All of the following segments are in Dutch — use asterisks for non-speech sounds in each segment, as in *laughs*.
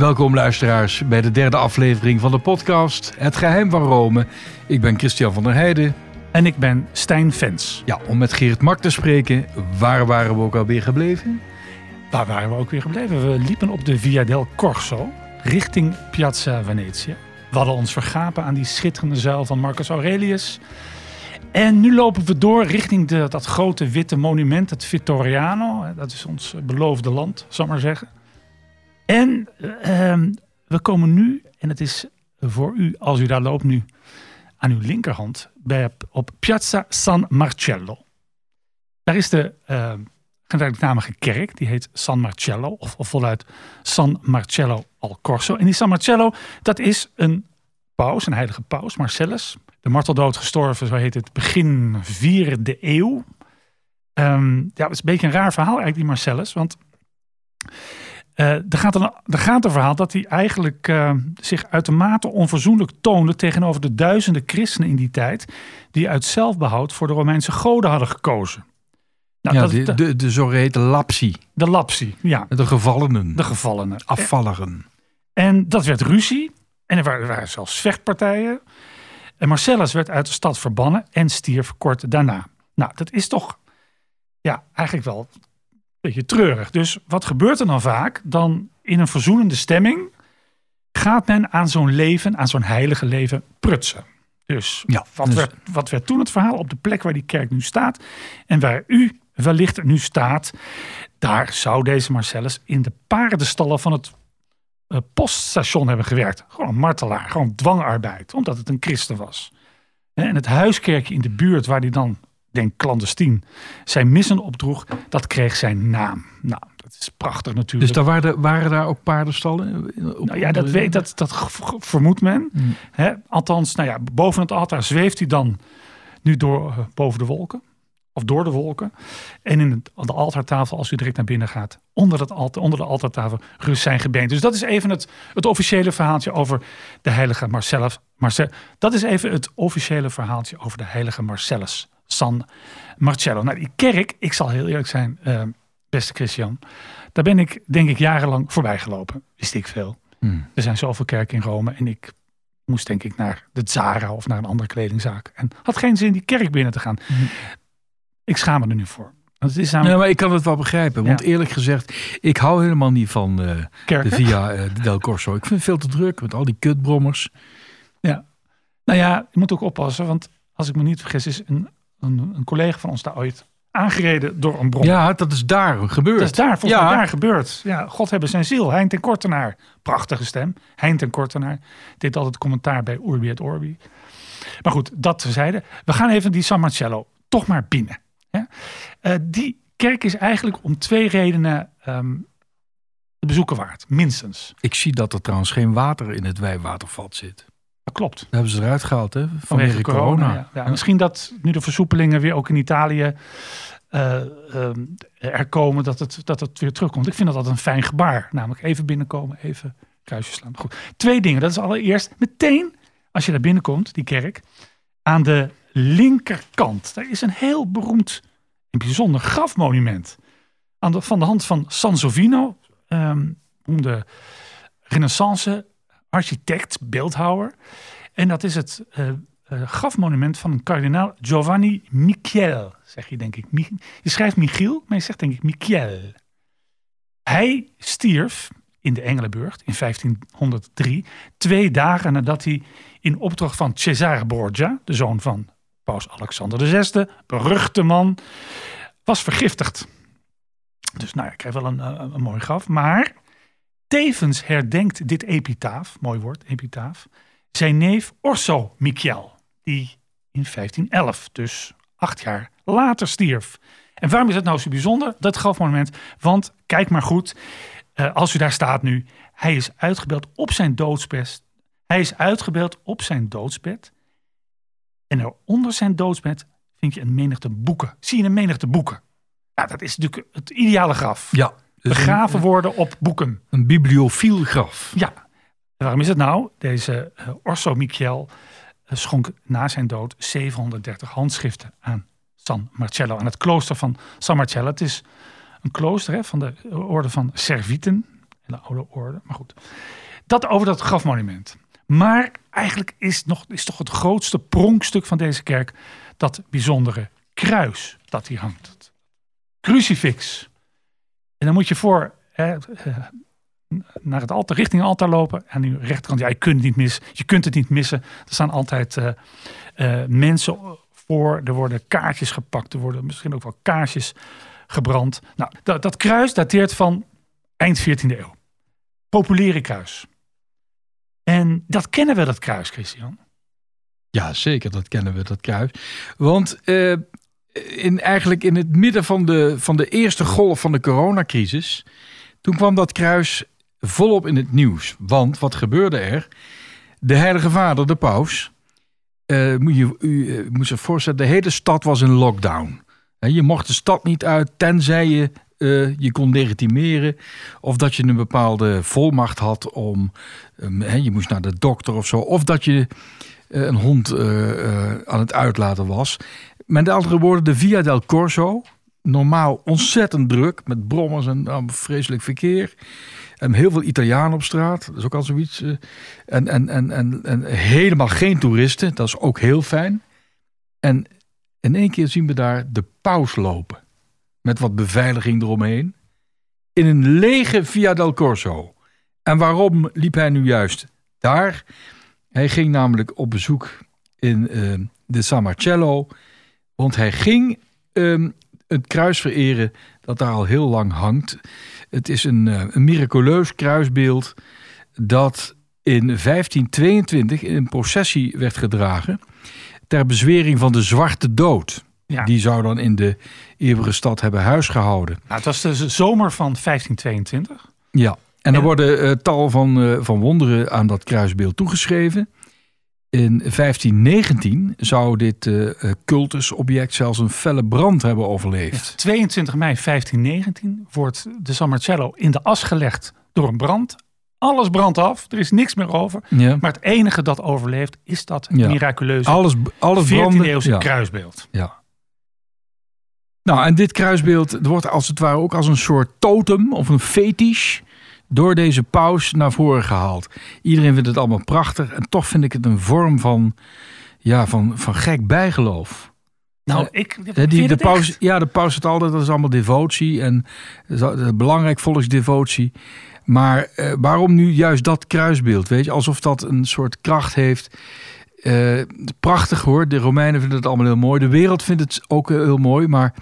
Welkom luisteraars bij de derde aflevering van de podcast Het Geheim van Rome. Ik ben Christian van der Heijden. En ik ben Stijn Vens. Ja, om met Geert Mak te spreken, waar waren we ook alweer gebleven? Waar waren we ook weer gebleven? We liepen op de Via del Corso richting Piazza Venetië. We hadden ons vergapen aan die schitterende zuil van Marcus Aurelius. En nu lopen we door richting de, dat grote witte monument, het Vittoriano. Dat is ons beloofde land, zal ik maar zeggen. En uh, we komen nu, en het is voor u, als u daar loopt nu, aan uw linkerhand, bij, op Piazza San Marcello. Daar is de uh, gelijknamige kerk, die heet San Marcello, of, of voluit San Marcello al Corso. En die San Marcello, dat is een paus, een heilige paus, Marcellus. De marteldood gestorven, zo heet het, begin vierde eeuw. Um, ja, het is een beetje een raar verhaal eigenlijk, die Marcellus, want... Uh, er, gaat een, er gaat een verhaal dat hij eigenlijk uh, zich uitermate onverzoenlijk toonde tegenover de duizenden christenen in die tijd, die uit zelfbehoud voor de Romeinse goden hadden gekozen. Nou, ja, dat, de, de, de zogeheten lapsi. De lapsi, ja. De gevallenen. De gevallenen. Afvalligen. En dat werd ruzie. En er waren, er waren zelfs vechtpartijen. En Marcellus werd uit de stad verbannen en stierf kort daarna. Nou, dat is toch ja, eigenlijk wel beetje treurig. Dus wat gebeurt er dan vaak? Dan in een verzoenende stemming gaat men aan zo'n leven, aan zo'n heilige leven prutsen. Dus, ja, wat, dus Werd, wat werd toen het verhaal op de plek waar die kerk nu staat en waar u wellicht nu staat, daar zou deze Marcellus in de paardenstallen van het uh, poststation hebben gewerkt. Gewoon een martelaar, gewoon dwangarbeid, omdat het een christen was. En het huiskerkje in de buurt waar hij dan, denk clandestien, zijn missen opdroeg, dat kreeg zijn naam. Nou, dat is prachtig natuurlijk. Dus daar waren, waren daar ook paardenstallen? Op nou ja, dat, weet, dat, dat vermoedt men. Hmm. Hè? Althans, nou ja, boven het altaar zweeft hij dan nu door, uh, boven de wolken. Of door de wolken. En in het, de altaartafel, als u direct naar binnen gaat, onder, dat altaar, onder de altaartafel rust zijn gebeente. Dus dat is even het, het officiële verhaaltje over de heilige Marcellus. Marcel, dat is even het officiële verhaaltje over de heilige Marcellus San Marcello. Nou, die kerk, ik zal heel eerlijk zijn, uh, beste Christian. Daar ben ik denk ik jarenlang voorbij gelopen. Wist ik veel. Hmm. Er zijn zoveel kerken in Rome en ik moest denk ik naar de Zara of naar een andere kledingzaak. En had geen zin die kerk binnen te gaan. Hmm. Ik schaam me er nu voor. Want het is Ja, maar ik kan het wel begrijpen. Want Ja. eerlijk gezegd, ik hou helemaal niet van eh, de. Via eh, del Corso. Ik vind het veel te druk met al die kutbrommers. Nou ja, je moet ook oppassen. Want als ik me niet vergis, is een, een, een collega van ons daar ooit aangereden door een brom. Ja, dat is daar gebeurd. Dat is daar, volgens Ja. mij daar gebeurd. Ja, God hebben zijn ziel. Hein ten Kortenaar. Prachtige stem. Hein ten Kortenaar. Deed altijd commentaar bij Urbi et Orbi. Maar goed, dat terzijde. We gaan even die San Marcello toch maar binnen. Eh, die kerk is eigenlijk om twee redenen te bezoeken waard. Minstens. Ik zie dat er trouwens geen water in het wijwatervat zit. Dat klopt. Dat hebben ze eruit gehaald, hè? Vanwege, corona. ja. Ja, misschien dat nu de versoepelingen weer ook in Italië eh, ehm, er komen, dat het, dat het weer terugkomt. Ik vind dat altijd een fijn gebaar. Namelijk even binnenkomen, even kruisjes slaan. Goed. Twee dingen. Dat is allereerst meteen, als je daar binnenkomt, die kerk, aan de linkerkant. Daar is een heel beroemd en bijzonder grafmonument. Aan de, van de hand van Sansovino, ehm de renaissance architect, beeldhouwer. En dat is het eh, eh, grafmonument van kardinaal Giovanni Michiel, zeg je denk ik. Je schrijft Michiel, maar je zegt denk ik Michiel. Hij stierf in de Engelenburg in 1503, twee dagen nadat hij in opdracht van Cesare Borgia, de zoon van paus Alexander VI, beruchte man, was vergiftigd. Dus nou ja, ik krijg wel een, eh, een mooi graf. Maar tevens herdenkt dit epitaaf, mooi woord, epitaaf, zijn neef Orso Michiel, die in 1511, dus acht jaar later, stierf. En waarom is het nou zo bijzonder, dat grafmonument? Want kijk maar goed, eh, als u daar staat nu, hij is uitgebeeld op zijn doodsbed. Hij is uitgebeeld op zijn doodsbed. En er onder zijn doodsbed vind je een menigte boeken. Zie je een menigte boeken. Ja, dat is natuurlijk het ideale graf. Ja. Dus Begraven een, worden op boeken. een bibliofiel graf. Ja. Waarom is het nou? Deze eh, Orso Michiel eh, schonk na zijn dood 730 handschriften aan San Marcello, aan het klooster van San Marcello. Het is een klooster hè, van de orde van Servieten. de oude orde. Maar goed, dat over dat grafmonument. Maar eigenlijk is, nog, is toch het grootste pronkstuk van deze kerk dat bijzondere kruis dat hier hangt. Crucifix. En dan moet je voor hè, eh, naar het altaar, richting het altaar lopen. En nu rechterkant, ja, je kunt het niet missen. Je kunt het niet missen. Er staan altijd uh, uh, mensen voor. Er worden kaartjes gepakt. Er worden misschien ook wel kaarsjes gebrand. Nou, dat, dat kruis dateert van eind 14e eeuw. Populiere kruis. En dat kennen we, dat kruis, Christian. Ja, zeker, dat kennen we, dat kruis. Want in, eigenlijk in het midden van de, van de eerste golf van de coronacrisis... toen kwam dat kruis volop in het nieuws. Want wat gebeurde er? De heilige vader, de paus... Uh, moet je, u uh, moet zich voorstellen, de hele stad was in lockdown. Je mocht de stad niet uit, tenzij je uh, je kon legitimeren. Of dat je een bepaalde volmacht had om. He, je moest naar de dokter of zo. Of dat je een hond aan het uitlaten was. Met andere woorden, de Via del Corso. Normaal ontzettend druk. Met brommers en uh, vreselijk verkeer. En heel veel Italianen op straat. Dat is ook al zoiets. En, en, en, en, en helemaal geen toeristen. Dat is ook heel fijn. En in één keer zien we daar de paus lopen met wat beveiliging eromheen, in een lege Via del Corso. En waarom liep hij nu juist daar? Hij ging namelijk op bezoek in uh, de San Marcello, want hij ging uh, het kruis vereren dat daar al heel lang hangt. Het is een, uh, een miraculeus kruisbeeld dat in 1522 in een processie werd gedragen ter bezwering van de zwarte dood. Ja. Die zou dan in de eeuwige stad hebben huisgehouden. Nou, het was de zomer van 1522. Ja, en er worden uh, tal van, uh, van wonderen aan dat kruisbeeld toegeschreven. In 1519 zou dit uh, cultusobject zelfs een felle brand hebben overleefd. Ja, 22 mei 1519 wordt de San Marcello in de as gelegd door een brand. Alles brandt af, er is niks meer over. Ja. Maar het enige dat overleeft is dat ja. miraculeuze alles, alles 14e eeuwse kruisbeeld. Ja. Nou, en dit kruisbeeld wordt als het ware ook als een soort totem of een fetish door deze paus naar voren gehaald. Iedereen vindt het allemaal prachtig en toch vind ik het een vorm van, ja, van, van gek bijgeloof. Nou, ik. De, die, de paus, ja, de paus het altijd, dat is allemaal devotie en belangrijk volksdevotie. Maar eh, waarom nu juist dat kruisbeeld? Weet je, alsof dat een soort kracht heeft. Prachtig hoor. De Romeinen vinden het allemaal heel mooi. De wereld vindt het ook heel mooi. Maar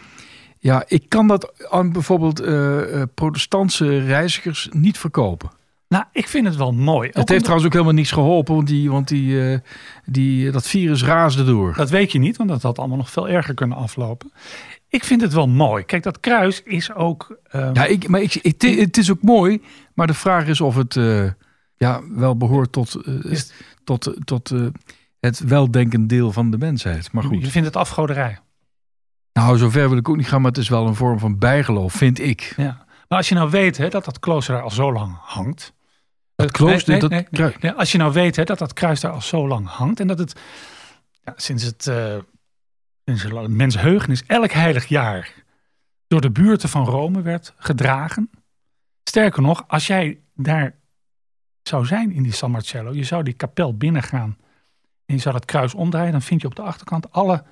ja, ik kan dat aan bijvoorbeeld uh, protestantse reizigers niet verkopen. Nou, ik vind het wel mooi. Het heeft trouwens ook helemaal niets geholpen, want, die, want die, uh, die, dat virus raasde door. Dat weet je niet, want dat had allemaal nog veel erger kunnen aflopen. Ik vind het wel mooi. Kijk, dat kruis is ook. Um... Ja, ik, maar ik, het, het, is ook mooi, maar de vraag is of het uh, ja, wel behoort tot, uh, is... tot, tot het weldenkend deel van de mensheid. Maar goed. Je vindt het afgoderij. Nou, zover wil ik ook niet gaan, maar het is wel een vorm van bijgeloof, vind ik. Ja. Maar als je nou weet hè, dat dat klooster daar al zo lang hangt. Het klooster, nee, nee, dat nee, Als je nou weet hè, dat dat kruis daar al zo lang hangt en dat het ja, sinds het uh, sinds het mensheugenis elk heilig jaar door de buurten van Rome werd gedragen. Sterker nog, als jij daar zou zijn in die San Marcello, je zou die kapel binnengaan en je zou dat kruis omdraaien, dan vind je op de achterkant alle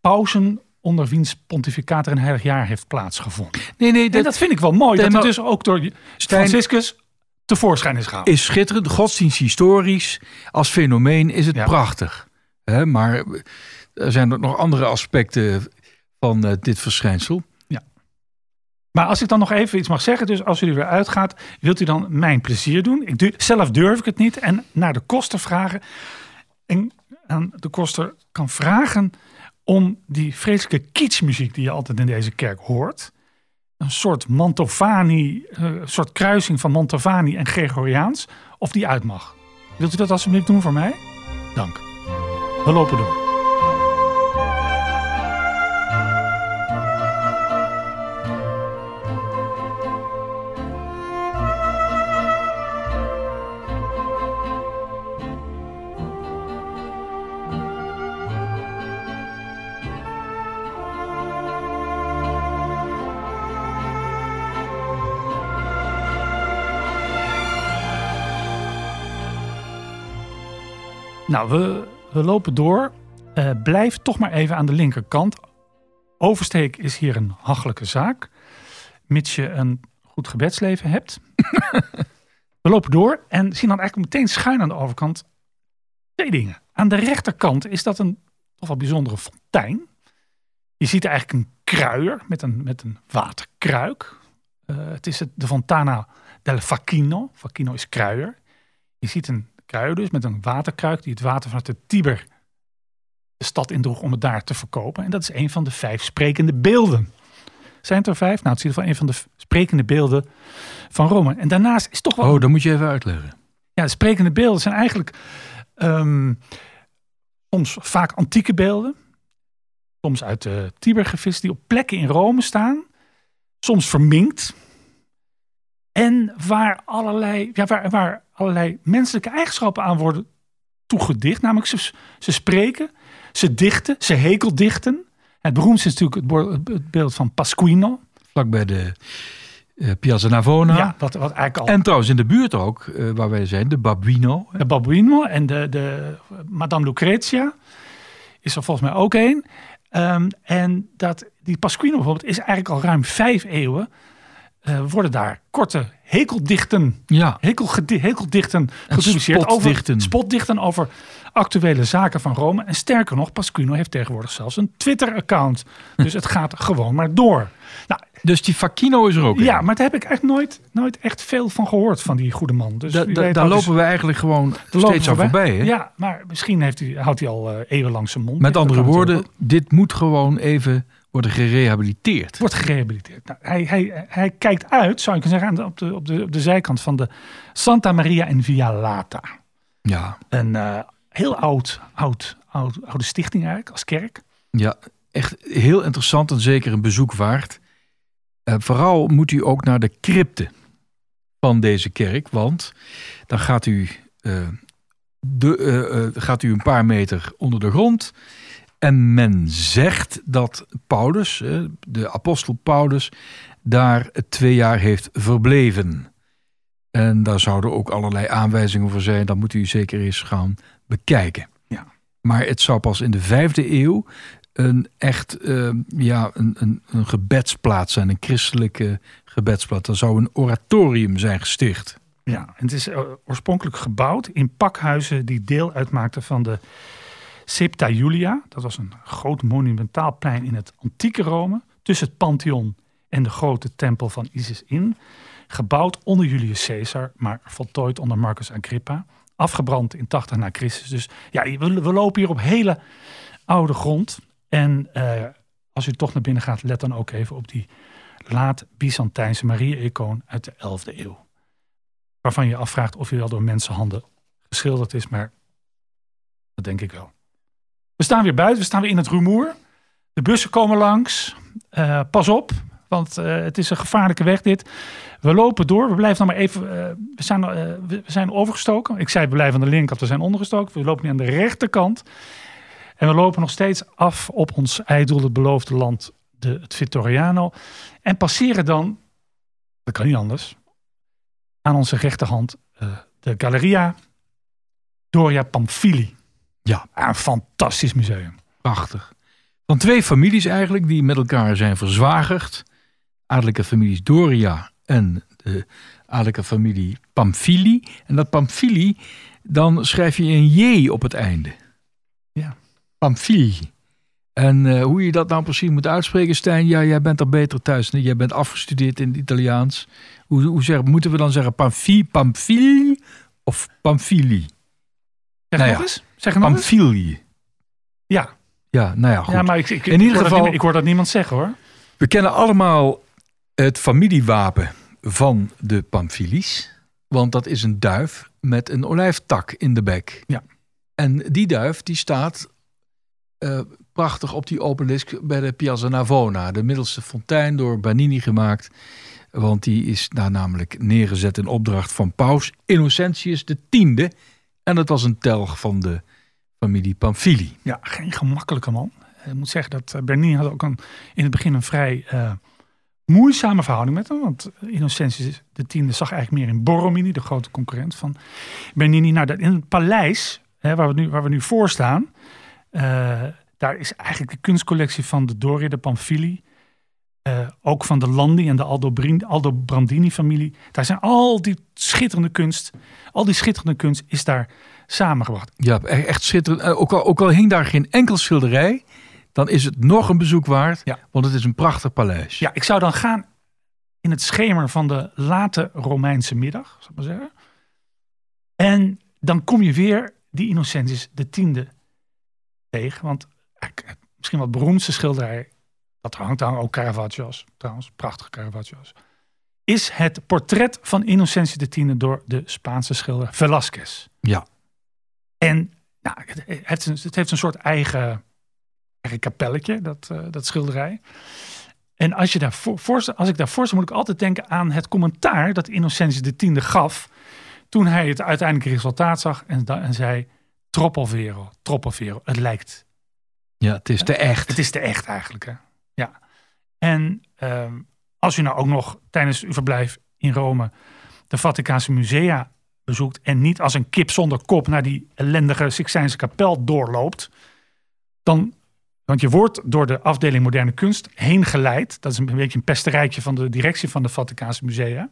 pausen onder wiens pontificaat er een heilig jaar heeft plaatsgevonden. Nee, nee, dat, dat vind ik wel mooi. dat het dus ook door Franciscus tevoorschijn is gehaald. Is schitterend. Godsdiensthistorisch als fenomeen is het ja. prachtig. He, maar er zijn ook nog andere aspecten van uh, dit verschijnsel. Ja. Maar als ik dan nog even iets mag zeggen, dus als u er weer uitgaat, wilt u dan mijn plezier doen? Ik zelf durf ik het niet en naar de koster vragen. En aan de koster kan vragen om die vreselijke kitschmuziek die je altijd in deze kerk hoort. Een soort Mantovani, een uh, soort kruising van Mantovani en Gregoriaans, of die uit mag. Wilt u dat alsjeblieft doen voor mij? Dank. We lopen door. Nou, we, we lopen door. Eh, blijf toch maar even aan de linkerkant. Oversteek is hier een hachelijke zaak. Mits je een goed gebedsleven hebt. *laughs* we lopen door en zien dan eigenlijk meteen schuin aan de overkant twee dingen. Aan de rechterkant is dat een toch wel bijzondere fontein. Je ziet eigenlijk een kruier met een, met een waterkruik. Eh, het is het, de Fontana del Facchino. Facchino is kruier. Je ziet een dus met een waterkruik die het water vanuit de Tiber de stad indroeg om het daar te verkopen. En dat is een van de vijf sprekende beelden. Zijn het er vijf? Nou, het is in ieder geval een van de sprekende beelden van Rome. En daarnaast is toch wel... Oh, dat moet je even uitleggen. Ja, de sprekende beelden zijn eigenlijk ehm, soms vaak antieke beelden. Soms uit de Tiber gevist, die op plekken in Rome staan. Soms verminkt. En waar allerlei, ja, waar, waar allerlei menselijke eigenschappen aan worden toegedicht. Namelijk ze, ze spreken, ze dichten, ze hekeldichten. Het beroemdste is natuurlijk het, beeld van Pasquino. Vlak bij de eh, Piazza Navona. Ja, wat, wat eigenlijk al En trouwens in de buurt ook, eh, waar wij zijn, de Babuino. de Babuino en de, de Madame Lucrezia is er volgens mij ook één. Ehm, en dat, die Pasquino bijvoorbeeld is eigenlijk al ruim vijf eeuwen. Eh, worden daar korte hekeldichten Ja, hekelgedi- hekeldichten gepubliceerd. spotdichten. Over, spotdichten over actuele zaken van Rome. En sterker nog, Pasquino heeft tegenwoordig zelfs een Twitter-account. Dus het gaat gewoon maar door. Nou, dus die Facchino is er ook. ja, in. maar daar heb ik echt nooit, nooit echt veel van gehoord van die goede man. Dus Da- da- daar lopen we eigenlijk gewoon steeds aan voorbij. hè? Ja, maar misschien heeft hij, houdt hij al eh, eeuwenlang zijn mond. Met andere woorden, dit moet gewoon even worden gerehabiliteerd. Wordt gerehabiliteerd. Nou, hij, hij, hij kijkt uit, zou ik kunnen zeggen, aan de- op de, op, de, op de zijkant van de Santa Maria in Via Lata. Ja, Een eh, heel oud, oud, oud, oude stichting eigenlijk, als kerk. ja, echt heel interessant en zeker een bezoek waard. Eh, vooral moet u ook naar de crypte van deze kerk, want dan gaat u, eh, de, gaat u een paar meter onder de grond. En men zegt dat Paulus, eh, de apostel Paulus, daar twee jaar heeft verbleven. En daar zouden ook allerlei aanwijzingen voor zijn. Dat moet u zeker eens gaan bekijken. Ja. Maar het zou pas in de vijfde eeuw een echt eh, ja, een, een, een gebedsplaats zijn. Een christelijke gebedsplaats. Er zou een oratorium zijn gesticht. Ja, en het is eh, oorspronkelijk gebouwd in pakhuizen die deel uitmaakten van de Septa Julia. Dat was een groot monumentaal plein in het antieke Rome. Tussen het Pantheon en de grote tempel van Isis in. Gebouwd onder Julius Caesar, maar voltooid onder Marcus Agrippa. Afgebrand in 80 na Christus. Dus ja, we, lopen hier op hele oude grond. En eh, als u toch naar binnen gaat, let dan ook even op die laat-Byzantijnse Maria-icoon uit de 11e eeuw. Waarvan je afvraagt of hij wel door mensenhanden geschilderd is, maar dat denk ik wel. We staan weer buiten, we staan weer in het rumoer. De bussen komen langs. Eh, pas op, want eh, het is een gevaarlijke weg dit. We lopen door, we blijven dan maar even. eh, we, zijn, we zijn overgestoken. Ik zei we blijven aan de linkerkant, we zijn ondergestoken. We lopen nu aan de rechterkant. En we lopen nog steeds af op ons ijdel, het beloofde land, de, het Vittoriano. En passeren dan, dat kan niet anders, aan onze rechterhand de Galleria Doria Pamphili. Ja. Een fantastisch museum. Prachtig. Van twee families eigenlijk die met elkaar zijn verzwagerd. Adellijke families Doria en de adellijke familie Pamphili. En dat Pamphili, dan schrijf je een J op het einde. Ja. Pamphili. En eh, hoe je dat nou precies moet uitspreken, Stijn, ja, jij bent er beter thuis. Nee, jij bent afgestudeerd in het Italiaans. Hoe, hoe zeg, moeten we dan zeggen Pamphili, Pamphili of Pamphili? Zeg Nou nog ja. eens. Zeg. Pamphili. Ja. Ja, nou ja, goed. ja, maar ik, ik, In ieder geval- ik hoor dat niemand zeggen hoor. We kennen allemaal het familiewapen van de Pamphilis. Want dat is een duif met een olijftak in de bek. Ja. En die duif die staat eh, prachtig op die obelisk bij de Piazza Navona. De middelste fontein door Bernini gemaakt. Want die is daar namelijk neergezet in opdracht van paus Innocentius X. En dat was een telg van de familie Pamphili. Ja, geen gemakkelijke man. Ik moet zeggen dat eh, Bernini had ook in het begin een vrij eh, moeizame verhouding met hem. Want Innocentius X zag eigenlijk meer in Borromini, de grote concurrent van Bernini. Nou, dat in het paleis hè, waar, we nu, waar we nu voor staan, eh, daar is eigenlijk de kunstcollectie van de Doria de Pamphili. Eh, ook van de Landi en de Aldo, Brin- Aldo Brandini familie. Daar zijn al die schitterende kunst, al die schitterende kunst is daar samengebracht. Ja, e- echt schitterend. Eh, Ook al, ook al hing daar geen enkel schilderij, dan is het nog een bezoek waard. Ja. Want het is een prachtig paleis. Ja, ik zou dan gaan in het schemer van de late Romeinse middag, zal ik maar zeggen. En dan kom je weer die Innocentius de tiende tegen. Want het misschien het beroemdste schilderij, dat hangt aan ook Caravaggio's, trouwens, prachtige Caravaggio's, is het portret van Innocentius de tiende door de Spaanse schilder Velázquez. Ja. En nou, het, heeft een, het heeft een soort eigen, eigen kapelletje, dat, eh, dat schilderij. En als, je daarvoor, voorstel- als ik daar voorstel, moet ik altijd denken aan het commentaar dat Innocentius de tiende gaf. Toen hij het uiteindelijke resultaat zag en, en zei: Troppo vero, troppo vero. Het lijkt. Ja, het is te echt. Het is te echt eigenlijk. Hè? Ja. En ehm, als u nou ook nog tijdens uw verblijf in Rome de Vaticaanse musea bezoekt. en niet als een kip zonder kop naar die ellendige Sixtijnse kapel doorloopt. dan. Want je wordt door de afdeling moderne kunst heen geleid. Dat is een beetje een pesterijtje van de directie van de Vaticaanse musea.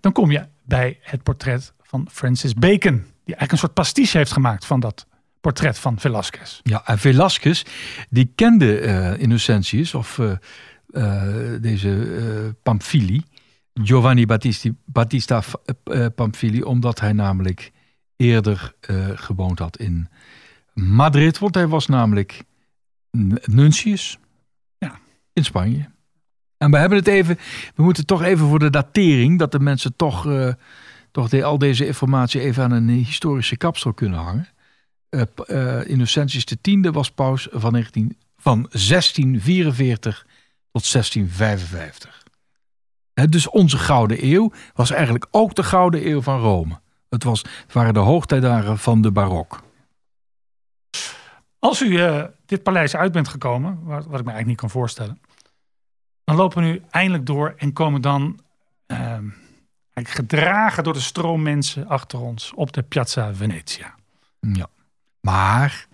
Dan kom je bij het portret van Francis Bacon. Die eigenlijk een soort pastiche heeft gemaakt van dat portret van Velasquez. Ja, en Velasquez, die kende eh Innocentius, of eh, eh, deze Pamphili, Giovanni Battisti, Battista Pamphili, omdat hij namelijk eerder gewoond had in Madrid, want hij was namelijk nuntius Ja. in Spanje. En we hebben het even, we moeten toch even voor de datering, dat de mensen toch, toch de, al deze informatie even aan een historische kapsel kunnen hangen. Eh, eh, Innocentius X was paus van, 19, van 1644 tot 1655. Hè, dus onze Gouden Eeuw was eigenlijk ook de Gouden Eeuw van Rome. Het, was, het waren de hoogtijdagen van de barok. Als u eh, dit paleis uit bent gekomen, wat, wat ik me eigenlijk niet kan voorstellen, dan lopen we nu eindelijk door en komen dan ehm, gedragen door de stroom mensen achter ons op de Piazza Venezia. Ja. Maar,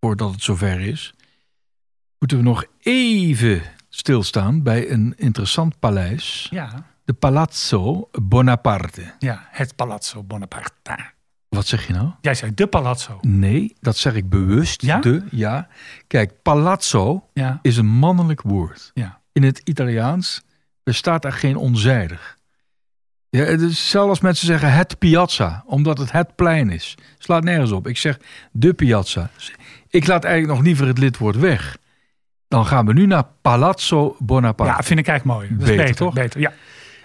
voordat het zover is, moeten we nog even stilstaan bij een interessant paleis. Ja, De Palazzo Bonaparte. ja het Palazzo Bonaparte. Wat zeg je nou? Jij zei de Palazzo. Nee, dat zeg ik bewust. Ja? De, ja. Kijk, palazzo Ja, is een mannelijk woord. ja. In het Italiaans bestaat er geen onzijdig. Ja, het is hetzelfde als mensen zeggen het piazza, omdat het het plein is. Slaat nergens op. Ik zeg de piazza. Ik laat eigenlijk nog liever het lidwoord weg. Dan gaan we nu naar Palazzo Bonaparte. ja, vind ik eigenlijk mooi. Dat is Beter, beter, toch? Beter, ja.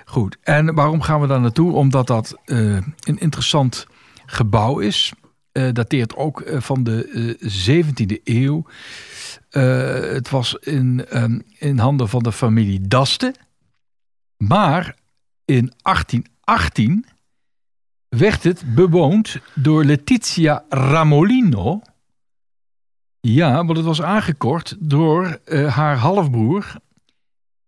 Goed, en waarom gaan we daar naartoe? Omdat dat eh, een interessant gebouw is. Eh, dateert ook eh, van de eh, 17e eeuw. Het was in, ehm, in handen van de familie Daste. Maar in 1818 werd het bewoond door Letizia Ramolino. Ja, want het was aangekort door eh, haar halfbroer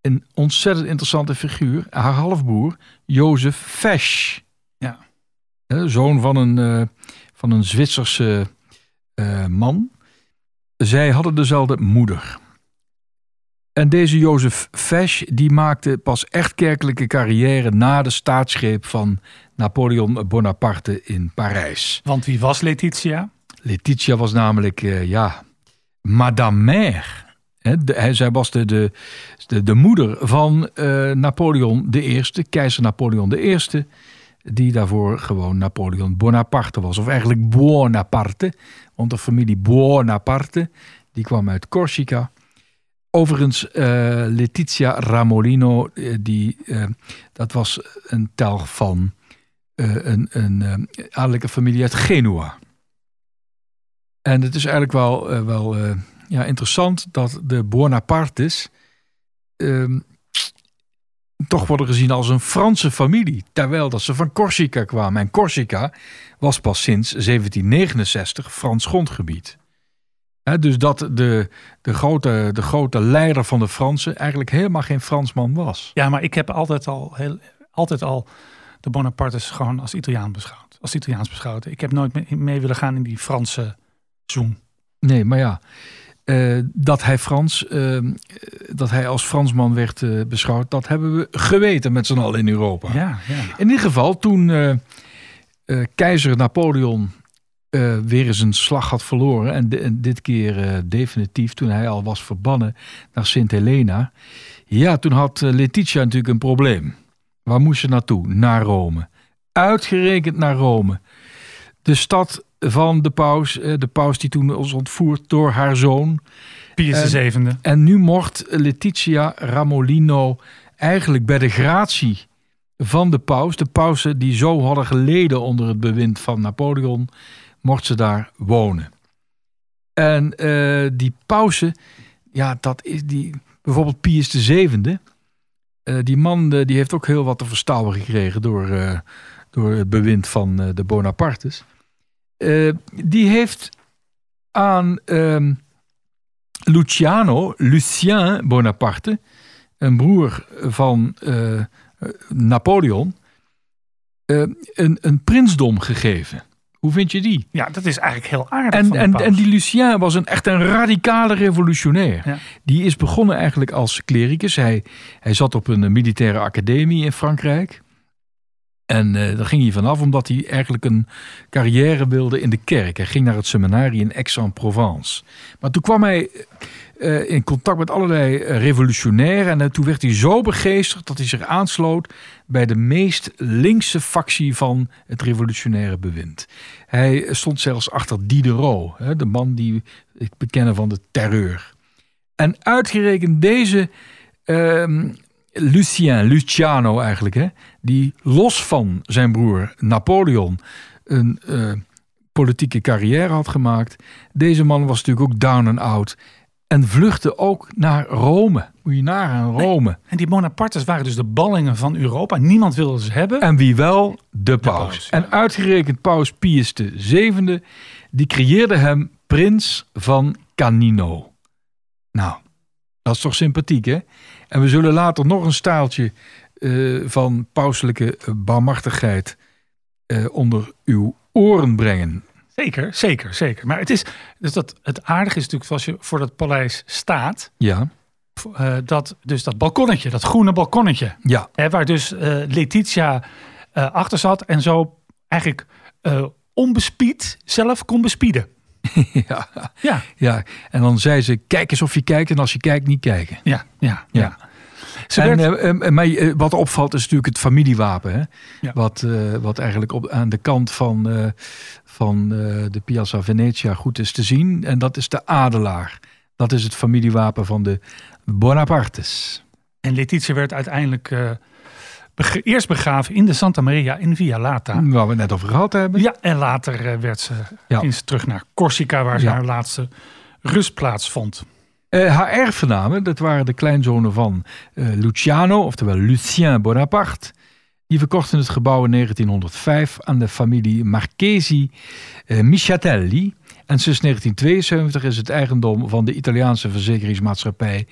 een ontzettend interessante figuur. Haar halfbroer, Jozef Fesch. Ja. Hè, Zoon van een, eh, van een Zwitserse eh, man. Zij hadden dezelfde moeder. En deze Jozef Fesch die maakte pas echt kerkelijke carrière na de staatsgreep van Napoleon Bonaparte in Parijs. Want wie was Letitia? Letitia was namelijk, eh, ja, Madame Mère. De- hij- zij was de, de, de, de moeder van eh, Napoleon I, keizer Napoleon I, die daarvoor gewoon Napoleon Bonaparte was. Of eigenlijk Buonaparte, want de familie Buonaparte, die kwam uit Corsica. Overigens, eh, Letizia Ramolino, eh, die, eh, dat was een telg van een, een adellijke familie uit Genua. En het is eigenlijk wel, wel ja, interessant dat de Bonapartes ehm, toch worden gezien als een Franse familie. Terwijl dat ze van Corsica kwamen. En Corsica was pas sinds 1769 Frans grondgebied. Dus dat de, de, grote, de grote leider van de Fransen eigenlijk helemaal geen Fransman was. Ja, maar ik heb altijd al, heel, altijd al de Bonapartes gewoon als Italiaan beschouwd. Als Italiaans beschouwd. Ik heb nooit mee, mee willen gaan in die Franse zoom. Nee, maar ja. eh, dat hij Frans, eh, dat hij als Fransman werd eh, beschouwd, dat hebben we geweten met z'n allen in Europa. Ja, ja. In ieder geval, toen keizer Napoleon eh, weer eens een slag had verloren, en, di- en dit keer eh, definitief, toen hij al was verbannen naar Sint Helena, ja, toen had eh, Letitia natuurlijk een probleem. Waar moest ze naartoe? Naar Rome. Uitgerekend naar Rome. De stad van de paus, de paus die toen was ontvoerd door haar zoon. Pius de En- zevende. En nu mocht Letitia Ramolino eigenlijk bij de gratie van de paus, de pausen die zo hadden geleden onder het bewind van Napoleon, mocht ze daar wonen. En eh, die pausen, ja, dat is die, bijvoorbeeld Pius de zevende, eh, die man eh, die heeft ook heel wat te verstouwen gekregen door, door het bewind van de Bonapartes. Die heeft aan ehm, Luciano, Lucien Bonaparte, een broer van Napoleon, een, een prinsdom gegeven. Hoe vind je die? Ja, dat is eigenlijk heel aardig En, van en, en die Lucien was een, echt een radicale revolutionair. Ja. Die is begonnen eigenlijk als klericus. Hij, hij zat op een militaire academie in Frankrijk. En eh daar ging hij vanaf omdat hij eigenlijk een carrière wilde in de kerk. Hij ging naar het seminarie in Aix-en-Provence. Maar toen kwam hij eh, in contact met allerlei eh, revolutionairen. En eh, toen werd hij zo begeesterd dat hij zich aansloot bij de meest linkse factie van het revolutionaire bewind. Hij stond zelfs achter Diderot, hè, de man die ik bekennen van de terreur. En uitgerekend deze ehm, Lucien, Luciano eigenlijk, hè, die los van zijn broer Napoleon een politieke carrière had gemaakt. Deze man was natuurlijk ook down and out. En vluchtte ook naar Rome. Moet je nagaan, Rome. En die Bonapartes waren dus de ballingen van Europa. Niemand wilde ze hebben. En wie wel? De paus. paus, ja. En uitgerekend paus Pius VII, die creëerde hem prins van Canino. Nou, dat is toch sympathiek, hè? En we zullen later nog een staaltje eh, van pauselijke eh, barmhartigheid eh, onder uw oren brengen. Zeker, zeker, zeker. Maar het is, dus dat, het aardige is natuurlijk als je voor dat paleis staat, Ja, eh, dat, dus dat balkonnetje, dat groene balkonnetje, ja, hè, waar dus eh, Letitia eh, achter zat en zo eigenlijk onbespied zelf kon bespieden. *laughs* ja, Ja, ja. En dan zei ze, kijk eens of je kijkt en als je kijkt, niet kijken. ja, ja, Ja. ja. Ze En, werd, eh, eh, maar eh, wat opvalt is natuurlijk het familiewapen. Hè? Ja. Wat, wat eigenlijk op, aan de kant van, van de Piazza Venezia goed is te zien. En dat is de adelaar. Dat is het familiewapen van de Bonapartes. en Letitia werd uiteindelijk eerst begraven in de Santa Maria in Via Lata. Waar we het net over gehad hebben. Ja, en later werd ze, Ja. ze terug naar Corsica, waar ze Ja. haar laatste rustplaats vond. Eh, haar erfgenamen, dat waren de kleinzonen van eh, Luciano, oftewel Lucien Bonaparte. Die verkochten het gebouw in 1905 aan de familie Marchesi eh, Michatelli. En sinds 1972 is het eigendom van de Italiaanse verzekeringsmaatschappij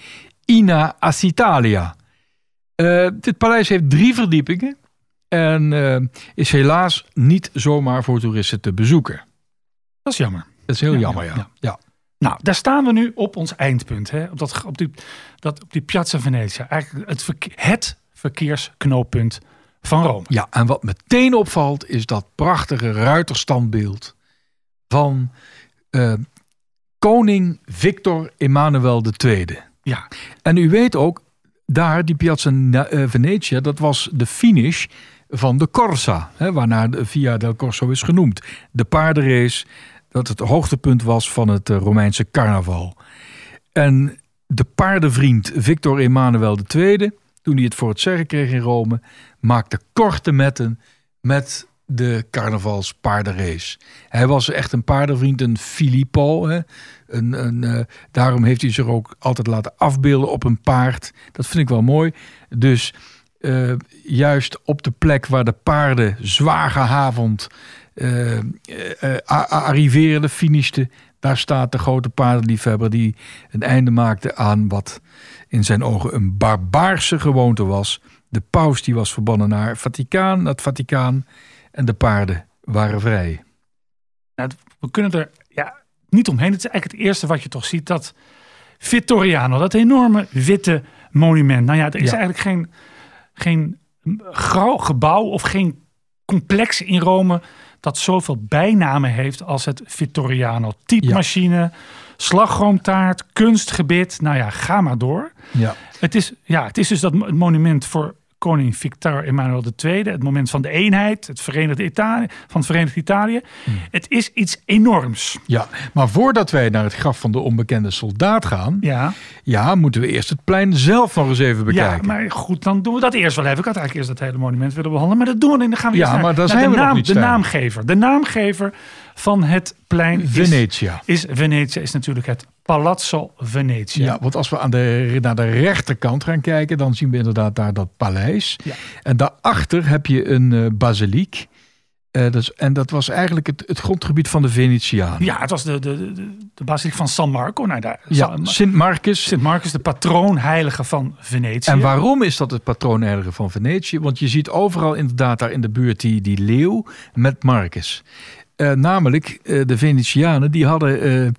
Ina Assitalia. Eh, dit paleis heeft drie verdiepingen en eh, is helaas niet zomaar voor toeristen te bezoeken. Dat is jammer. Dat is heel Ja, jammer, ja, ja. ja. Nou, daar staan we nu op ons eindpunt. Hè? Op, dat, op, die, dat, op die Piazza Venezia. Eigenlijk het, verke- het verkeersknooppunt van Rome. Ja, en wat meteen opvalt is dat prachtige ruiterstandbeeld van eh, koning Victor Emmanuel II. Ja, En u weet ook, daar, die Piazza eh, Venezia, dat was de finish van de Corsa, hè, waarnaar de Via del Corso is genoemd. De paardenrace, dat het hoogtepunt was van het eh, Romeinse carnaval. En de paardenvriend Victor Emmanuel II, toen hij het voor het zeggen kreeg in Rome, maakte korte metten met de carnavalspaardenrace. Hij was echt een paardenvriend, een Filippo. Hè? Een, een, eh, daarom heeft hij zich ook altijd laten afbeelden op een paard. Dat vind ik wel mooi. Dus eh, juist op de plek waar de paarden zwaar gehavend eh, eh, eh, a- a- arriveerden, finishten. Daar staat de grote paardenliefhebber die een einde maakte aan wat in zijn ogen een barbaarse gewoonte was. De paus die was verbannen naar Vaticaan, naar het Vaticaan. En de paarden waren vrij. Nou, we kunnen er ja, niet omheen. Het is eigenlijk het eerste wat je toch ziet. Dat Vittoriano, dat enorme witte monument. Nou ja, er is Ja. eigenlijk geen, geen grauw gebouw of geen complex in Rome dat zoveel bijnamen heeft als het Vittoriano. Typemachine, slagroomtaart, kunstgebit. Nou ja, ga maar door. Ja. Het is, ja, het is dus dat monument voor koning Victor Emmanuel II. Het moment van de eenheid, het Verenigde Italië, van het Verenigd Italië. Hmm. Het is iets enorms. ja, maar voordat wij naar het graf van de onbekende soldaat gaan... Ja, Ja, moeten we eerst het plein zelf nog eens even ja, bekijken. maar goed, dan doen we dat eerst wel even. Ik had eigenlijk eerst dat hele monument willen behandelen, maar dat doen we en dan gaan we Ja, naar, maar daar naar zijn de, we nog niet, de naamgever. De naamgever van het plein is, Venetia. is Venetië, is natuurlijk het Palazzo Venetië. Ja, want als we aan de, naar de rechterkant gaan kijken, dan zien we inderdaad daar dat paleis. Ja. En daarachter heb je een eh, basiliek. Eh, dus, en dat was eigenlijk het, het grondgebied van de Venetianen. Ja, het was de, de, de, de basiliek van San Marco. Nou, daar, Ja, Sint Marcus. Sint Marcus, de patroonheilige van Venetië. En waarom is dat het patroonheilige van Venetië? Want je ziet overal inderdaad daar in de buurt die, die leeuw met Marcus. Eh, namelijk, eh, de Venetianen die hadden eh,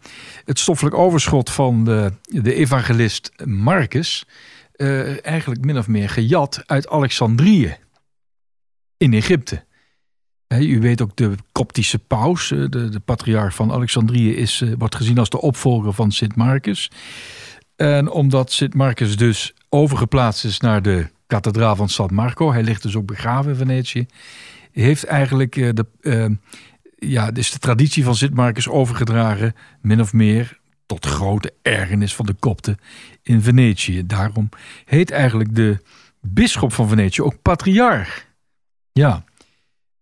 het stoffelijk overschot van de, de evangelist Marcus... eigenlijk min of meer gejat uit Alexandrië in Egypte. U weet ook de koptische paus, de, de patriarch van Alexandrië, is, wordt gezien als de opvolger van Sint Marcus. En omdat Sint Marcus dus overgeplaatst is naar de kathedraal van San Marco, hij ligt dus ook begraven in Venetië, heeft eigenlijk de, ja, dus de traditie van Sint Marcus overgedragen, min of meer, tot grote ergernis van de kopten in Venetië. Daarom heet eigenlijk de bisschop van Venetië ook patriarch. Ja.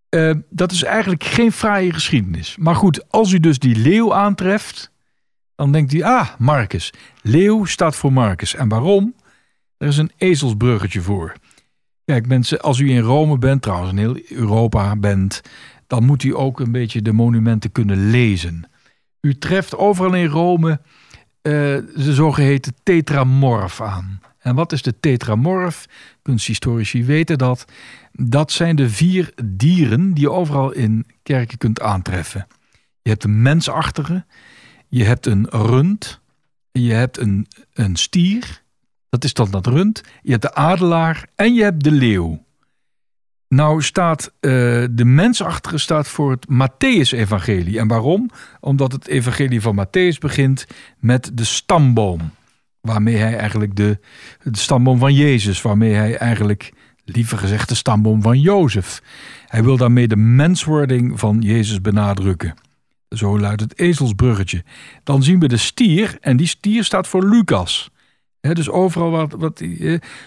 Eh, dat is eigenlijk geen fraaie geschiedenis. Maar goed, als u dus die leeuw aantreft, dan denkt u, ah, Marcus. Leeuw staat voor Marcus. En waarom? Er is een ezelsbruggetje voor. Kijk mensen, als u in Rome bent, trouwens in heel Europa bent, dan moet u ook een beetje de monumenten kunnen lezen. U treft overal in Rome eh, de zogeheten tetramorf aan. En wat is de tetramorf? Kunsthistorici weten dat. Dat zijn de vier dieren die je overal in kerken kunt aantreffen. Je hebt een mensachtige, je hebt een rund, je hebt een, een stier, dat is dan dat rund, je hebt de adelaar en je hebt de leeuw. Nou staat eh, de mensachtige staat voor het Matthäus-evangelie. En waarom? Omdat het evangelie van Matthäus begint met de stamboom. Waarmee hij eigenlijk de, de stamboom van Jezus, waarmee hij eigenlijk, liever gezegd, de stamboom van Jozef. Hij wil daarmee de menswording van Jezus benadrukken. Zo luidt het ezelsbruggetje. Dan zien we de stier en die stier staat voor Lucas. Dus overal wat, wat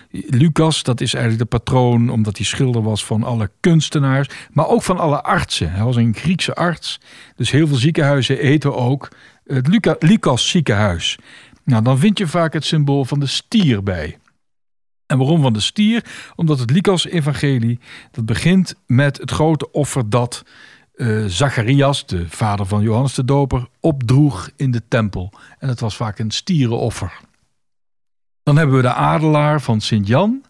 Lucas, dat is eigenlijk de patroon, omdat hij schilder was van alle kunstenaars, maar ook van alle artsen. Hij was een Griekse arts, dus heel veel ziekenhuizen eten ook het Luca, Lucas ziekenhuis. Nou, dan vind je vaak het symbool van de stier bij. En waarom van de stier? Omdat het Lucas-evangelie, dat begint met het grote offer dat eh, Zacharias, de vader van Johannes de Doper, opdroeg in de tempel. En dat was vaak een stierenoffer. Dan hebben we de adelaar van Sint-Jan.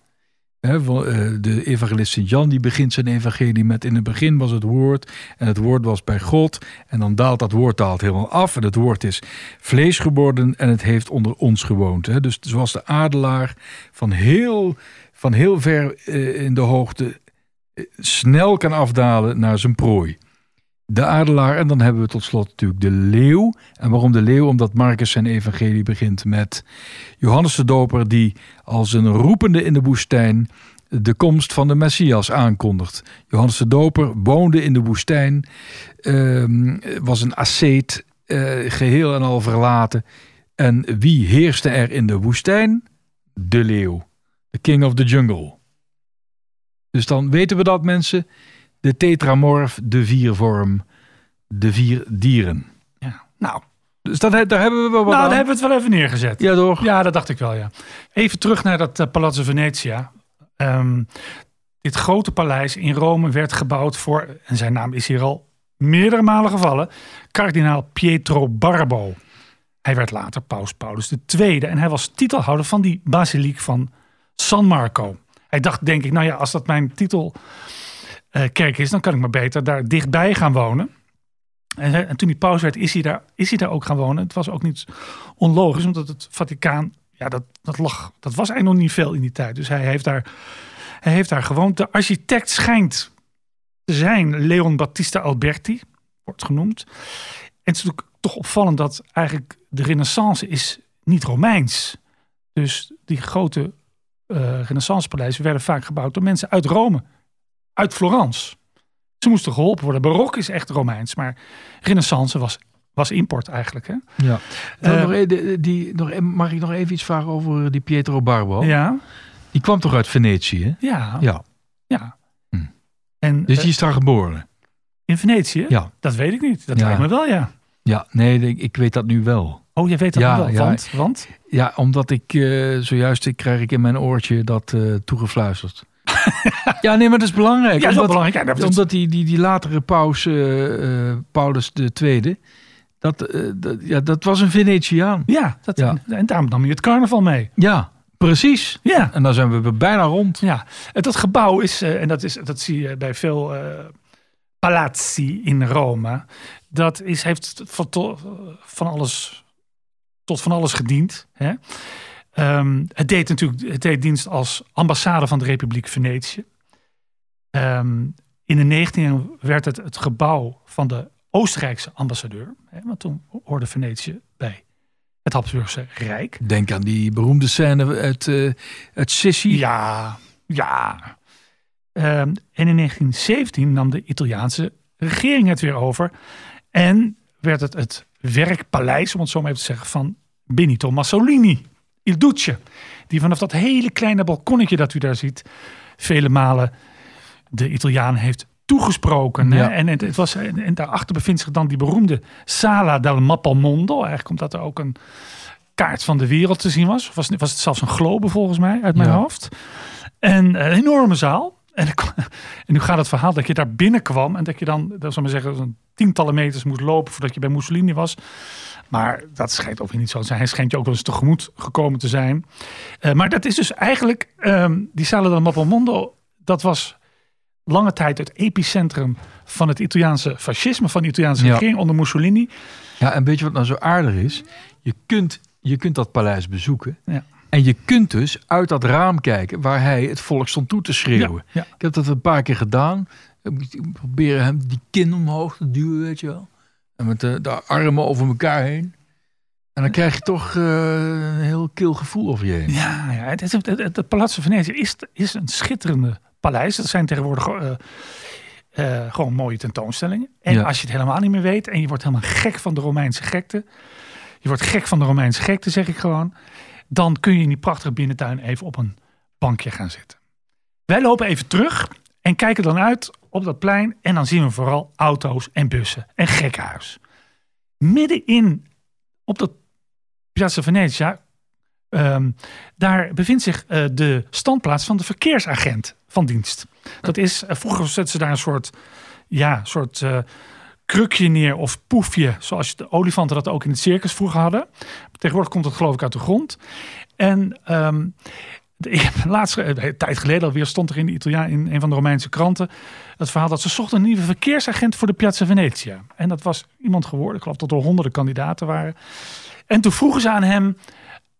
Eh, De evangelist Sint-Jan die begint zijn evangelie met in het begin was het woord en het woord was bij God. En dan daalt dat woord daalt helemaal af en het woord is vlees geworden en het heeft onder ons gewoond. Dus zoals de adelaar van heel, van heel ver eh, in de hoogte eh, snel kan afdalen naar zijn prooi. De adelaar en dan hebben we tot slot natuurlijk de leeuw. En waarom de leeuw? Omdat Marcus zijn evangelie begint met Johannes de Doper die als een roepende in de woestijn de komst van de Messias aankondigt. Johannes de Doper woonde in de woestijn, ehm, was een asceet, eh, geheel en al verlaten. En wie heerste er in de woestijn? De leeuw, de king of the jungle. Dus dan weten we dat mensen, de tetramorf, de viervorm, de vier dieren. Ja. Nou, Dus dat, daar hebben we wel wat nou, aan. hebben we het wel even neergezet. Ja, toch? Ja, dat dacht ik wel, ja. Even terug naar dat eh, Palazzo Venetia. Ehm, dit grote paleis in Rome werd gebouwd voor, en zijn naam is hier al meerdere malen gevallen, kardinaal Pietro Barbo. Hij werd later paus Paulus II en hij was titelhouder van die basiliek van San Marco. Hij dacht, denk ik, nou ja, als dat mijn titelkerk is, dan kan ik maar beter daar dichtbij gaan wonen. En, en toen hij paus werd, is hij, daar, is hij daar ook gaan wonen. Het was ook niet onlogisch, omdat het Vaticaan, ja, dat, dat lag, dat was eigenlijk nog niet veel in die tijd. Dus hij heeft daar, hij heeft daar gewoond. De architect schijnt te zijn Leon Battista Alberti, wordt genoemd. En het is natuurlijk toch opvallend dat eigenlijk de renaissance is niet Romeins. Dus die grote eh renaissancepaleizen werden vaak gebouwd door mensen uit Rome, uit Florence. Ze moesten geholpen worden. Barok is echt Romeins, maar renaissance was, was import eigenlijk. Hè? Ja. Eh, nog, e- die, nog, e- mag ik nog even iets vragen over die Pietro Barbo? Ja, Die kwam toch uit Venetië? hè? ja, Ja. ja. Hm. En Dus eh, die is daar geboren? in Venetië? Ja. Dat weet ik niet. Dat Ja. lijkt me wel, ja. Ja, nee, ik- ik weet dat nu wel. Oh, je weet dat Ja, wel. ja. Want, want? Ja, omdat ik eh, zojuist ik krijg ik in mijn oortje dat eh, toegefluisterd. *laughs* ja, nee, maar dat is belangrijk. Ja, dat is wel belangrijk. Ja, dat is- omdat die, die, die latere paus, eh, Paulus II, dat, eh, dat, ja, dat was een Venetiaan. ja, dat, Ja. en daarom nam je het carnaval mee. Ja, precies. Ja. En dan zijn we bijna rond. Ja, en dat gebouw is, en dat, is, dat zie je bij veel eh, palazzi in Rome, dat is, heeft van, to- van alles, tot van alles gediend. Hè? Ehm, het deed natuurlijk het deed dienst als ambassade van de Republiek Venetië. Ehm, in de 19e eeuw werd het het gebouw van de Oostenrijkse ambassadeur. Hè, want toen hoorde Venetië bij het Habsburgse Rijk. Denk aan die beroemde scène uit, eh uit Sissi. Ja, ja. Ehm, en in 1917 nam de Italiaanse regering het weer over. En werd het het werkpaleis, om het zo maar even te zeggen, van Benito Mussolini. Il Duce. Die vanaf dat hele kleine balkonnetje dat u daar ziet, vele malen de Italiaan heeft toegesproken. hè. Ja. En, het, was, en, en daarachter bevindt zich dan die beroemde Sala del Mappamondo. Eigenlijk omdat er ook een kaart van de wereld te zien was. Was, was het zelfs een globe volgens mij uit mijn Ja. hoofd. En een enorme zaal. En, *laughs* en nu gaat het verhaal dat je daar binnenkwam en dat je dan, dat zal maar zeggen, zo'n tientallen meters moest lopen voordat je bij Mussolini was. Maar dat schijnt ook weer niet zo te zijn. Hij schijnt je ook wel eens tegemoet gekomen te zijn. Eh, maar dat is dus eigenlijk, ehm, die Sala del Mappamondo, dat was lange tijd het epicentrum van het Italiaanse fascisme, van de Italiaanse Ja. regering onder Mussolini. Ja, en weet je wat nou zo aardig is? Je kunt, je kunt dat paleis bezoeken. Ja. En je kunt dus uit dat raam kijken waar hij het volk stond toe te schreeuwen. Ja, ja. Ik heb dat een paar keer gedaan. Ik probeer hem die kin omhoog te duwen, weet je wel. En met de, de armen over elkaar heen. En dan krijg je toch eh, een heel kil gevoel over je heen. Ja, ja het, is, het, het, het Palazzo Venetië is, is een schitterende paleis. Dat zijn tegenwoordig eh, eh, gewoon mooie tentoonstellingen. En Ja. als je het helemaal niet meer weet en je wordt helemaal gek van de Romeinse gekte. Je wordt gek van de Romeinse gekte, zeg ik gewoon. Dan kun je in die prachtige binnentuin even op een bankje gaan zitten. Wij lopen even terug en kijken dan uit op dat plein. En dan zien we vooral auto's en bussen en gekkenhuis. Middenin op dat Piazza Venezia Ehm, daar bevindt zich eh, de standplaats van de verkeersagent van dienst. Dat is, eh, vroeger zetten ze daar een soort, ja, soort eh, krukje neer of poefje, zoals de olifanten dat ook in het circus vroeger hadden. Tegenwoordig komt het geloof ik uit de grond. En ehm, *laughs* ik heb laatst, eh, tijd geleden alweer, stond er in, de Italiaan, in een van de Romeinse kranten het verhaal dat ze zochten een nieuwe verkeersagent voor de Piazza Venezia. En dat was iemand geworden, ik geloof dat er honderden kandidaten waren. En toen vroegen ze aan hem,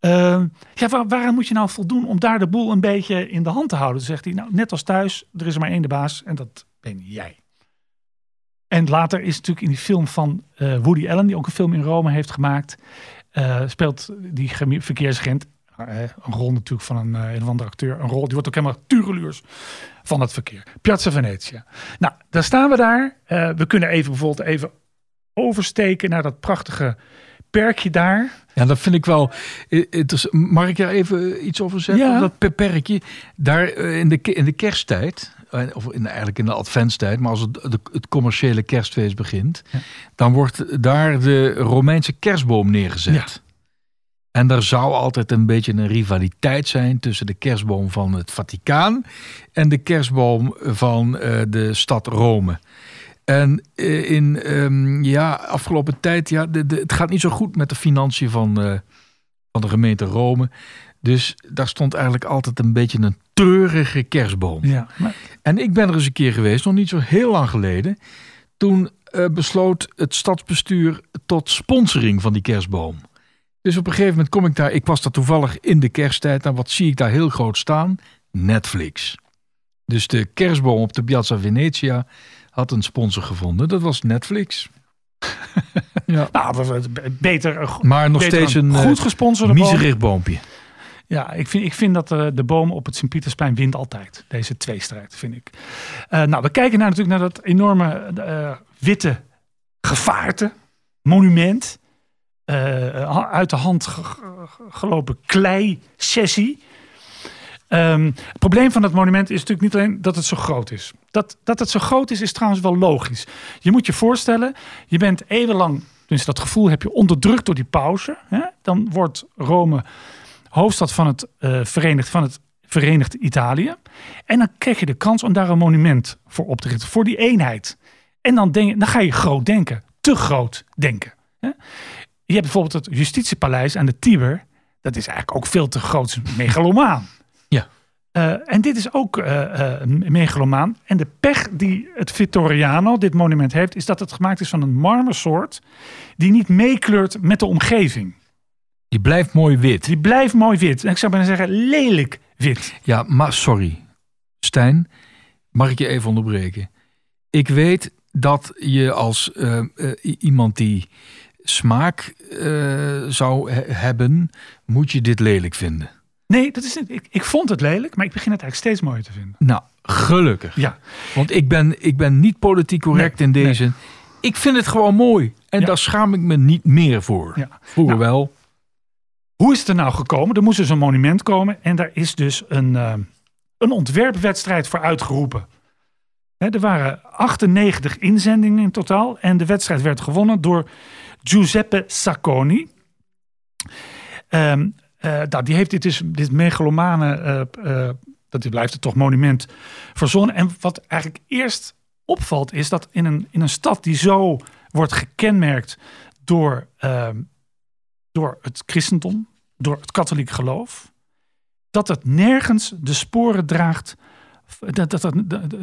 uh, ja, waar, waaraan moet je nou voldoen om daar de boel een beetje in de hand te houden? Toen zegt hij, nou, net als thuis, er is maar één de baas en dat ben jij. En later is natuurlijk in die film van uh, Woody Allen, die ook een film in Rome heeft gemaakt, uh, speelt die verkeersagent, een rol natuurlijk van een, een of andere acteur, een rol, die wordt ook helemaal tureluurs van het verkeer. Piazza Venezia. Nou, dan staan we daar. Uh, we kunnen even bijvoorbeeld even oversteken naar dat prachtige perkje daar. Ja, dat vind ik wel. Het mag ik daar even iets over zeggen? Ja. Dat perkje. Daar eh, in de, in de kersttijd, of in, eigenlijk in de adventstijd, maar als het, de, het commerciële kerstfeest begint, ja. dan wordt daar de Romeinse kerstboom neergezet. Ja. En er zou altijd een beetje een rivaliteit zijn tussen de kerstboom van het Vaticaan en de kerstboom van uh, de stad Rome. En in um, ja, afgelopen tijd, ja, de, de, het gaat niet zo goed met de financiën van, uh, van de gemeente Rome. Dus daar stond eigenlijk altijd een beetje een treurige kerstboom. Ja. Maar- En ik ben er eens een keer geweest, nog niet zo heel lang geleden. Toen eh, besloot het stadsbestuur tot sponsoring van die kerstboom. Dus op een gegeven moment kom ik daar. Ik was daar toevallig in de kersttijd. En wat zie ik daar heel groot staan? Netflix. Dus de kerstboom op de Piazza Venezia had een sponsor gevonden. Dat was Netflix. *laughs* ja. Nou, we- we- beter, eh, Maar nog beter steeds een eh, goed gesponsorde miserig boompje. Ja, ik vind, ik vind dat eh, de boom op het Sint-Pietersplein wint altijd. Deze tweestrijd, vind ik. Nou, we kijken naar, natuurlijk naar dat enorme witte gevaarte, monument. Eh, uit de hand ge- ge- gelopen klei-sessie. Ehm, het probleem van dat monument is natuurlijk niet alleen dat het zo groot is. Dat, dat het zo groot is, is trouwens wel logisch. Je moet je voorstellen, je bent eeuwenlang, dus dat gevoel heb je onderdrukt door die pauze. Hè? Dan wordt Rome hoofdstad van het, eh, Verenigd, van het Verenigd Italië. En dan krijg je de kans om daar een monument voor op te richten, voor die eenheid. En dan, denk, dan ga je groot denken, te groot denken. Hè? Je hebt bijvoorbeeld het Justitiepaleis aan de Tiber. Dat is eigenlijk ook veel te groot, megalomaan. Ja. Eh, en dit is ook eh, eh, een megalomaan. En de pech die het Vittoriano, dit monument, heeft, is dat het gemaakt is van een marmersoort die niet meekleurt met de omgeving. Die blijft mooi wit. Die blijft mooi wit. En ik zou bijna zeggen lelijk wit. Ja, maar sorry. Stijn, mag ik je even onderbreken? Ik weet dat je als eh, eh, iemand die smaak eh, zou he- hebben, moet je dit lelijk vinden. Nee, dat is niet. Ik, ik vond het lelijk, maar ik begin het eigenlijk steeds mooier te vinden. Nou, gelukkig. Ja, Want ik ben, ik ben niet politiek correct Nee, in deze. Ik vind het gewoon mooi. En Ja. daar schaam ik me niet meer voor. ja. Vroeger Nou, wel. Hoe is het er nou gekomen? Er moest dus een monument komen en daar is dus een, eh, een ontwerpwedstrijd voor uitgeroepen. Hè, er waren 98 inzendingen in totaal en de wedstrijd werd gewonnen door Giuseppe Sacconi. Ehm, eh, nou, die heeft dit, dus, dit megalomane, eh, eh, dat blijft het toch monument, verzonnen. En wat eigenlijk eerst opvalt is dat in een, in een stad die zo wordt gekenmerkt door ehm, door het christendom, door het katholiek geloof, dat het nergens de sporen draagt. Dat, dat, dat, dat-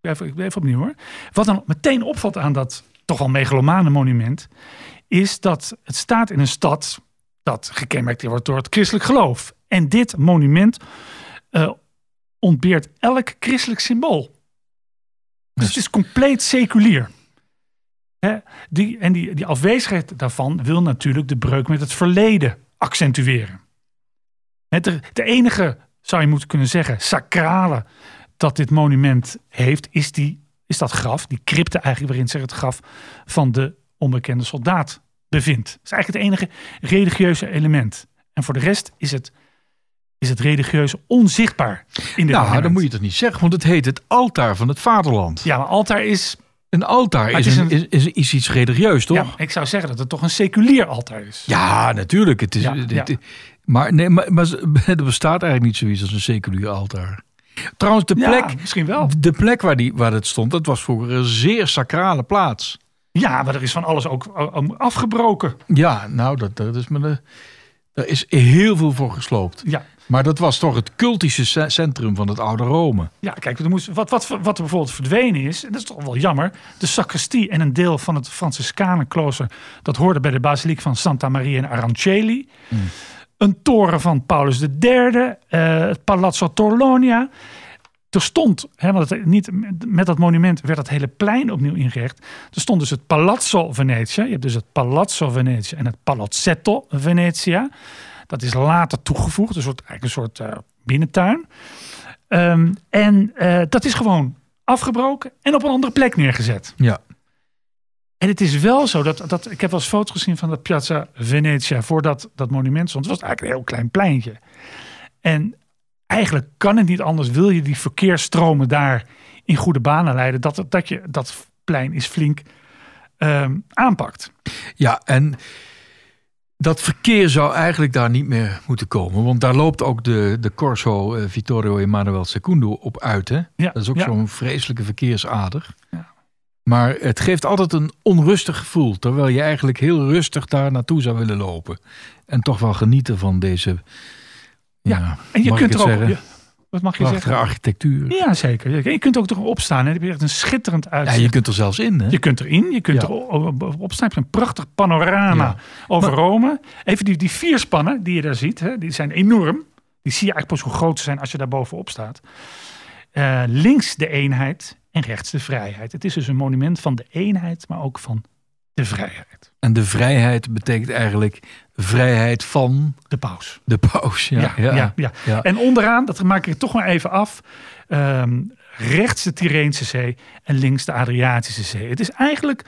even, even opnieuw hoor. Wat dan meteen opvalt aan dat toch wel megalomane monument, is dat het staat in een stad dat gekenmerkt wordt door het christelijk geloof. En dit monument eh, ontbeert elk christelijk symbool. Dus het is compleet seculier. Hè, die, en die, die afwezigheid daarvan wil natuurlijk de breuk met het verleden accentueren. Het, de, de enige, zou je moeten kunnen zeggen, sacrale dat dit monument heeft, is, die, is dat graf, die crypte eigenlijk waarin zich het graf van de onbekende soldaat bevindt. Dat is eigenlijk het enige religieuze element. En voor de rest is het, is het religieuze onzichtbaar in dit Nou, dan moet je toch niet zeggen, want het heet het altaar van het vaderland. Ja, maar altaar is Een altaar het is, is een, een- is, iets religieus, toch? Ja, ik zou zeggen dat het toch een seculier altaar is. Ja, natuurlijk. Het is, Ja, ja. Maar, nee, maar, maar *laughs* er bestaat eigenlijk niet zoiets als een seculier altaar. Trouwens, de Ja, plek, misschien wel. de plek waar, die, waar het stond, dat was vroeger een zeer sacrale plaats. Ja, maar er is van alles ook afgebroken. Ja, nou, dat, dat is me daar is heel veel voor gesloopt. Ja, Maar dat was toch het cultische ce- centrum van het oude Rome. ja kijk, er moest, wat, wat, wat er bijvoorbeeld verdwenen is, en dat is toch wel jammer, de sacristie en een deel van het Franciscanenklooster, dat hoorde bij de basiliek van Santa Maria in Aranceli. Een toren van Paulus III, eh, het Palazzo Torlonia. Er stond, hè, want het, niet, met dat monument werd dat hele plein opnieuw ingericht. Er stond dus het Palazzo Venezia. Je hebt dus het Palazzo Venezia en het Palazzetto Venezia. Dat is later toegevoegd, een soort, eigenlijk een soort eh, binnentuin. Ehm, en eh, dat is gewoon afgebroken en op een andere plek neergezet. Ja. En het is wel zo dat, dat ik heb wel eens foto's gezien van de Piazza Venezia voordat dat monument stond. Het was eigenlijk een heel klein pleintje. En eigenlijk kan het niet anders. Wil je die verkeersstromen daar in goede banen leiden, dat, dat je dat plein is flink ehm, aanpakt. Ja, en dat verkeer zou eigenlijk daar niet meer moeten komen. Want daar loopt ook de, de Corso eh, Vittorio Emanuele II op uit. Hè? Ja, Dat is ook ja. zo'n vreselijke verkeersader. Ja. Maar het geeft altijd een onrustig gevoel. Terwijl je eigenlijk heel rustig daar naartoe zou willen lopen. En toch wel genieten van deze. Ja, en je kunt er ook. ja, wat mag je Prachtige zeggen? architectuur. Ja, zeker. Je kunt ook erop staan. Hè. Je echt een schitterend Ja, uitzicht. je kunt er zelfs in. Hè? Je kunt erin, je kunt Ja. erop staan. Je hebt een prachtig panorama Ja. over Maar- Rome. Even die, die vier spannen die je daar ziet, hè, die zijn enorm. Die zie je eigenlijk pas hoe groot ze zijn als je daar bovenop staat. Eh, links de eenheid en rechts de vrijheid. Het is dus een monument van de eenheid, maar ook van de vrijheid. En de vrijheid betekent eigenlijk vrijheid van De paus. de paus. Ja, ja, ja, ja. ja. En onderaan, dat maak ik toch maar even af. ehm, rechts de Tyreense Zee en links de Adriatische Zee. Het is eigenlijk,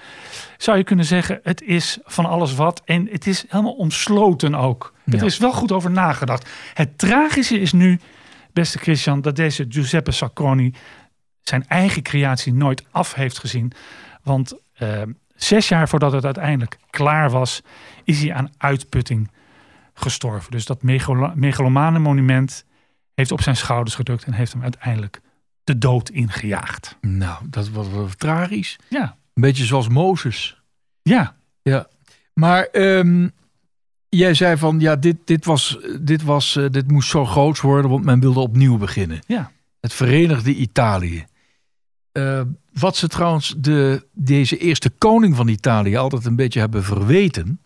zou je kunnen zeggen, het is van alles wat. En het is helemaal omsloten ook. Ja. Er is wel goed over nagedacht. Het tragische is nu, beste Christian, dat deze Giuseppe Sacconi zijn eigen creatie nooit af heeft gezien. Want ehm, zes jaar voordat het uiteindelijk klaar was, is hij aan uitputting gestorven. Dus dat megalo- megalomane monument heeft op zijn schouders gedrukt en heeft hem uiteindelijk de dood ingejaagd. Nou, dat was wel tragisch. Ja, Een beetje zoals Mozes. ja, Ja. Maar ehm, jij zei van ja, dit, dit, was, dit, was, eh, dit moest zo groot worden, want men wilde opnieuw beginnen. ja. Het Verenigde Italië. Eh, wat ze trouwens de, deze eerste koning van Italië altijd een beetje hebben verweten,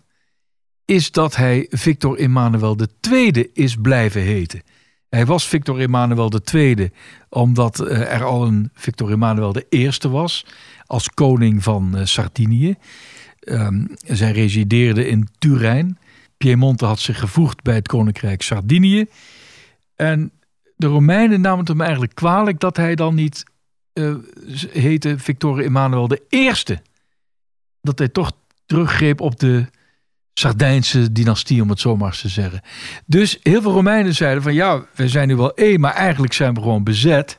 is dat hij Victor Emmanuel II is blijven heten. Hij was Victor Emmanuel II omdat eh, er al een Victor Emmanuel I was als koning van eh, Sardinië. Ehm, zij resideerde in Turijn. Piemonte had zich gevoegd bij het koninkrijk Sardinië. En de Romeinen namen het hem eigenlijk kwalijk dat hij dan niet eh, heette Victor Emmanuel I. Dat hij toch teruggreep op de Sardijnse dynastie, om het zo maar te zeggen. Dus heel veel Romeinen zeiden van ja, we zijn nu wel één, maar eigenlijk zijn we gewoon bezet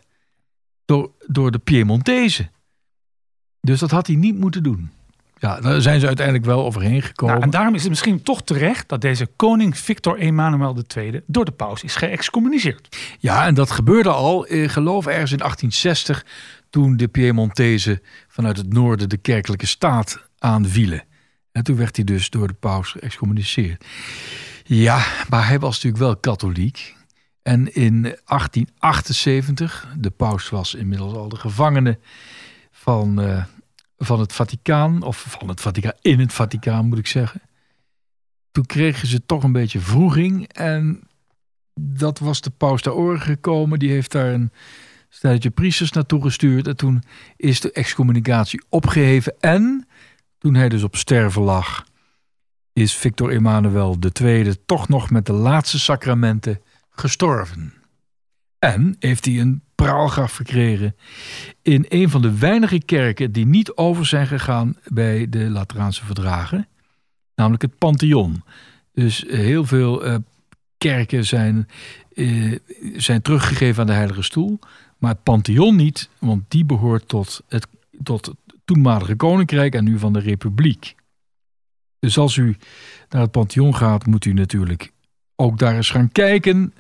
door, door de Piemontezen. Dus dat had hij niet moeten doen. Ja, daar zijn ze uiteindelijk wel overheen gekomen. Nou, en daarom is het misschien toch terecht dat deze koning Victor Emmanuel II door de paus is geëxcommuniceerd. Ja, en dat gebeurde al, ik geloof ergens in 1860, toen de Piemontezen vanuit het noorden de kerkelijke staat aanvielen. En toen werd hij dus door de paus geëxcommuniceerd. Ja, maar hij was natuurlijk wel katholiek. En in 1878, de paus was inmiddels al de gevangene van, eh, van het Vaticaan, of van het Vaticaan, in het Vaticaan moet ik zeggen. Toen kregen ze toch een beetje vroeging en dat was de paus ter oren gekomen. Die heeft daar een stelletje priesters naartoe gestuurd. En toen is de excommunicatie opgeheven. En toen hij dus op sterven lag, is Victor Emmanuel II toch nog met de laatste sacramenten gestorven. En heeft hij een praalgraf gekregen in een van de weinige kerken die niet over zijn gegaan bij de Lateraanse verdragen, namelijk het Pantheon. Dus heel veel eh, kerken zijn, eh, zijn teruggegeven aan de Heilige Stoel, maar het Pantheon niet, want die behoort tot het, tot het toenmalige koninkrijk en nu van de republiek. Dus als u naar het Pantheon gaat, moet u natuurlijk ook daar eens gaan kijken.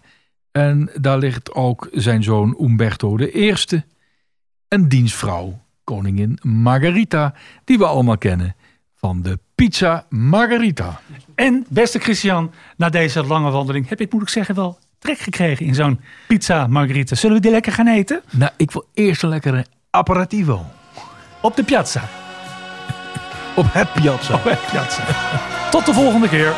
En daar ligt ook zijn zoon Umberto I en dienstvrouw koningin Margarita, die we allemaal kennen van de pizza Margarita. En beste Christian, na deze lange wandeling heb ik, moet ik zeggen, wel trek gekregen in zo'n pizza margarita. Zullen we die lekker gaan eten? Nou, ik wil eerst een lekkere aperitivo Op de piazza. op het piazza. Op de piazza. Tot de volgende keer.